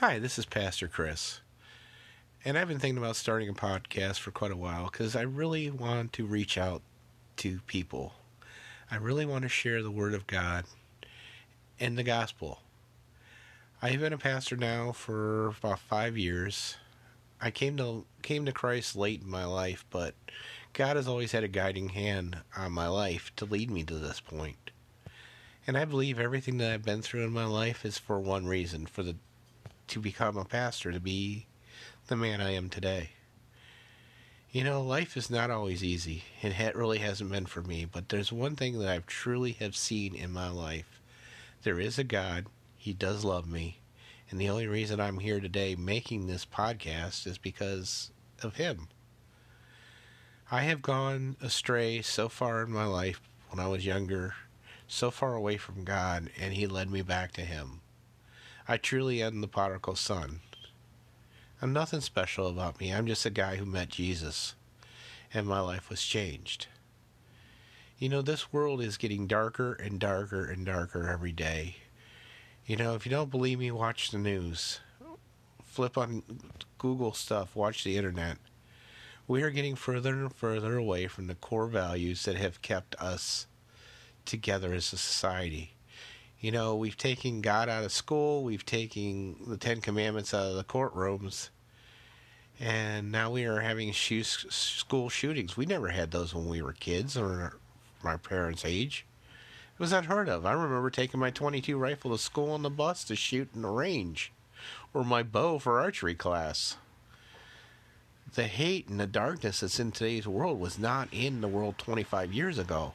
Hi, this is Pastor Chris. And I've been thinking about starting a podcast for quite a while because I really want to reach out to people. I really want to share the Word of God and the gospel. I've been a pastor now for about five years. I came to came to Christ late in my life, but God has always had a guiding hand on my life to lead me to this point. And I believe everything that I've been through in my life is for one reason, for the to become a pastor, to be the man I am today. You know, life is not always easy. And it really hasn't been for me, but there's one thing that I've truly have seen in my life. There is a God. He does love me. And the only reason I'm here today making this podcast is because of him. I have gone astray so far in my life when I was younger, so far away from God, and he led me back to him. I truly am the prodigal son. I'm nothing special about me. I'm just a guy who met Jesus, and my life was changed. You know, this world is getting darker and darker and darker every day. You know, if you don't believe me, watch the news. Flip on Google stuff, watch the internet. We are getting further and further away from the core values that have kept us together as a society. You know, we've taken God out of school, we've taken the Ten Commandments out of the courtrooms, and now we are having shoe, school shootings. We never had those when we were kids or my parents' age. It was unheard of. I remember taking my 22 rifle to school on the bus to shoot in the range, or my bow for archery class. The hate and the darkness that's in today's world was not in the world 25 years ago.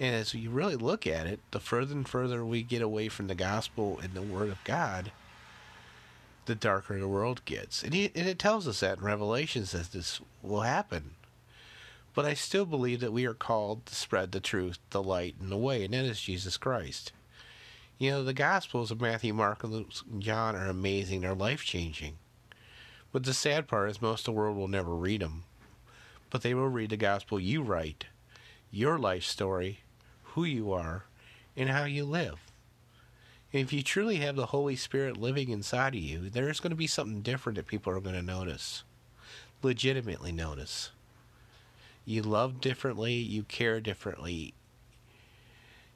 And as you really look at it, the further and further we get away from the gospel and the word of God, the darker the world gets. And, he, and it tells us that in Revelation that this will happen. But I still believe that we are called to spread the truth, the light, and the way, and that is Jesus Christ. You know, the Gospels of Matthew, Mark, Luke, and John are amazing. They're life changing. But the sad part is most of the world will never read them. But they will read the Gospel you write, your life story, who you are, and how you live. If you truly have the Holy Spirit living inside of you, there's going to be something different that people are going to notice, legitimately notice. You love differently, you care differently.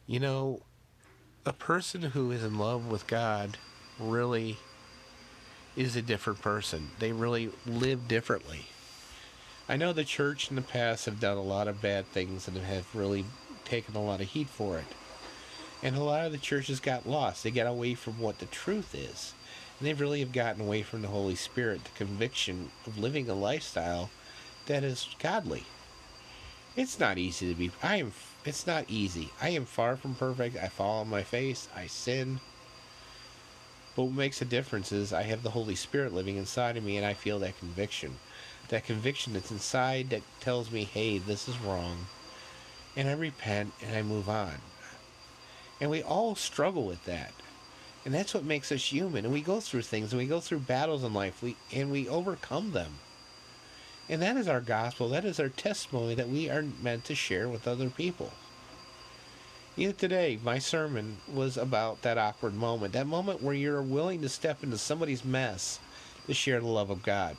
You know, a person who is in love with God really is a different person. They really live differently. I know the church in the past have done a lot of bad things and have really taken a lot of heat for it. And a lot of the churches got lost. They got away from what the truth is. And they really have gotten away from the Holy Spirit, the conviction of living a lifestyle that is godly. It's not easy to be. I am. It's not easy. I am far from perfect. I fall on my face. I sin. But what makes a difference is I have the Holy Spirit living inside of me, and I feel that conviction. That conviction that's inside that tells me, hey, this is wrong and I repent and I move on. And we all struggle with that. And that's what makes us human. And we go through things and we go through battles in life we, and we overcome them. And that is our gospel. That is our testimony that we are meant to share with other people. Even today, my sermon was about that awkward moment. That moment where you're willing to step into somebody's mess to share the love of God.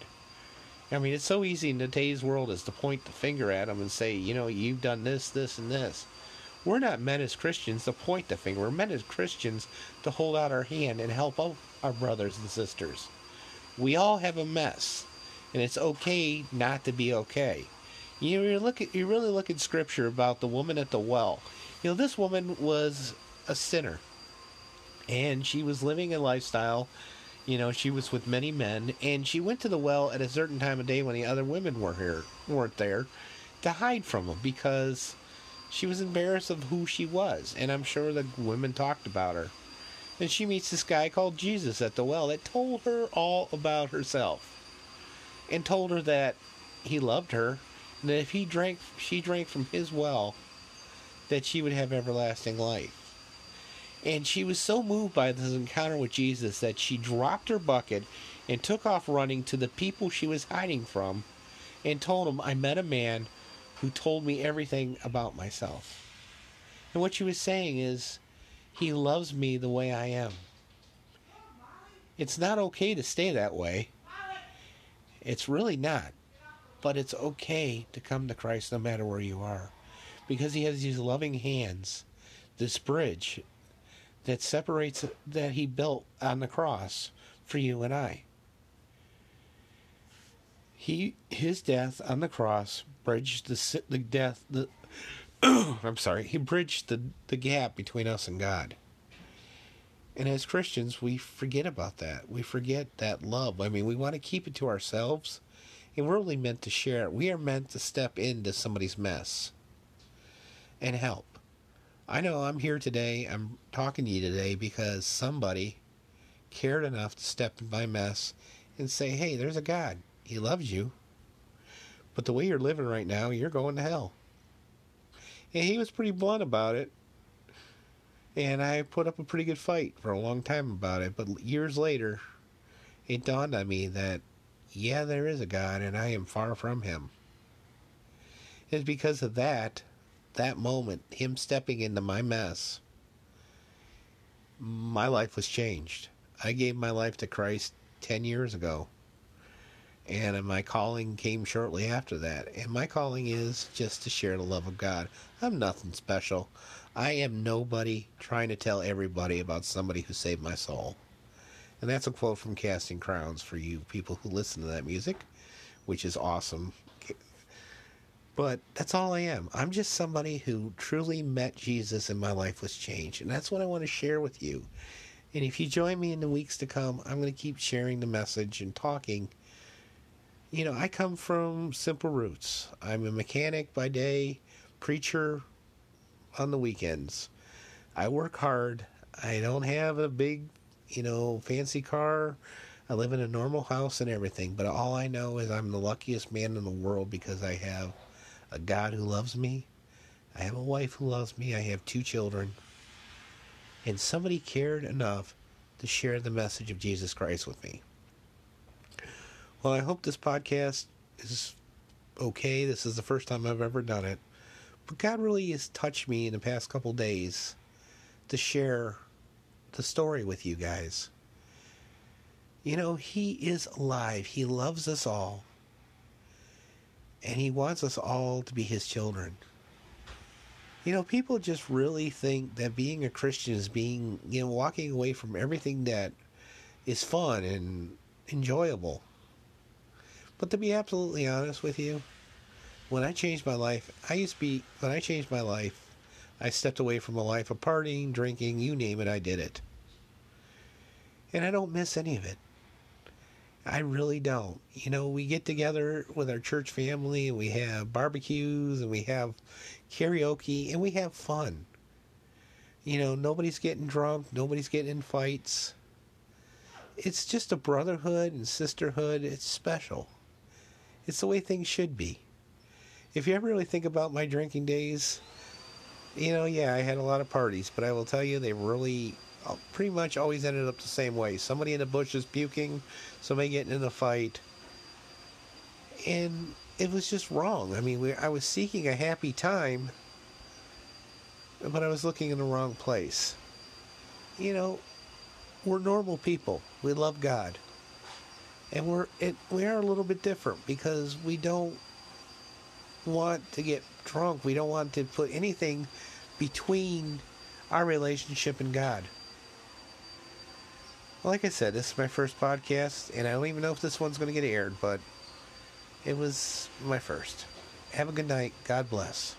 I mean, it's so easy in today's world is to point the finger at them and say, you know, you've done this, this, and this. We're not meant as Christians to point the finger. We're meant as Christians to hold out our hand and help out our brothers and sisters. We all have a mess, and it's okay not to be okay. You know, you look at you really look at Scripture about the woman at the well. You know, this woman was a sinner, and she was living a lifestyle you know, she was with many men, and she went to the well at a certain time of day when the other women were here, weren't there, to hide from them because she was embarrassed of who she was, and I'm sure the women talked about her. And she meets this guy called Jesus at the well that told her all about herself, and told her that he loved her, and that if he drank, she drank from his well, that she would have everlasting life. And she was so moved by this encounter with Jesus that she dropped her bucket and took off running to the people she was hiding from and told them, I met a man who told me everything about myself. And what she was saying is, He loves me the way I am. It's not okay to stay that way. It's really not. But it's okay to come to Christ no matter where you are. Because He has these loving hands, this bridge that separates, that He built on the cross for you and I. He, his death on the cross bridged the, the death, the, I'm sorry, he bridged the, the gap between us and God. And as Christians, we forget about that. We forget that love. I mean, we want to keep it to ourselves, and we're only meant to share it. We are meant to step into somebody's mess and help. I know I'm here today, I'm talking to you today because somebody cared enough to step in my mess and say, hey, there's a God. He loves you. But the way you're living right now, you're going to hell. And he was pretty blunt about it. And I put up a pretty good fight for a long time about it. But years later, it dawned on me that, yeah, there is a God, and I am far from him. It's because of that, that moment, him stepping into my mess, my life was changed. I gave my life to Christ 10 years ago. And my calling came shortly after that. And my calling is just to share the love of God. I'm nothing special. I am nobody trying to tell everybody about somebody who saved my soul. And that's a quote from Casting Crowns for you people who listen to that music, which is awesome. But that's all I am. I'm just somebody who truly met Jesus and my life was changed. And that's what I want to share with you. And if you join me in the weeks to come, I'm going to keep sharing the message and talking. You know, I come from simple roots. I'm a mechanic by day, preacher on the weekends. I work hard. I don't have a big, you know, fancy car. I live in a normal house and everything, but all I know is I'm the luckiest man in the world because I have a God who loves me. I have a wife who loves me. I have two children and somebody cared enough to share the message of Jesus Christ with me. Well, I hope this podcast is okay. This is the first time I've ever done it. But God really has touched me in the past couple days to share the story with you guys. You know, He is alive. He loves us all. And He wants us all to be His children. You know, people just really think that being a Christian is being, you know, walking away from everything that is fun and enjoyable. But to be absolutely honest with you, when I changed my life, I used to be, when I changed my life, I stepped away from a life of partying, drinking, you name it, I did it. And I don't miss any of it. I really don't. You know, we get together with our church family and we have barbecues and we have karaoke and we have fun. You know, nobody's getting drunk, nobody's getting in fights. It's just a brotherhood and sisterhood. It's special. It's the way things should be. If you ever really think about my drinking days, you know, yeah, I had a lot of parties, but I will tell you, they really Uh, pretty much always ended up the same way. Somebody in the bushes puking, somebody getting in a fight. And it was just wrong. I mean, we, I was seeking a happy time, but I was looking in the wrong place. You know, we're normal people. We love God, and we're it, we are a little bit different because we don't want to get drunk. We don't want to put anything between our relationship and God. Like I said, this is my first podcast, and I don't even know if this one's going to get aired, but it was my first. Have a good night. God bless.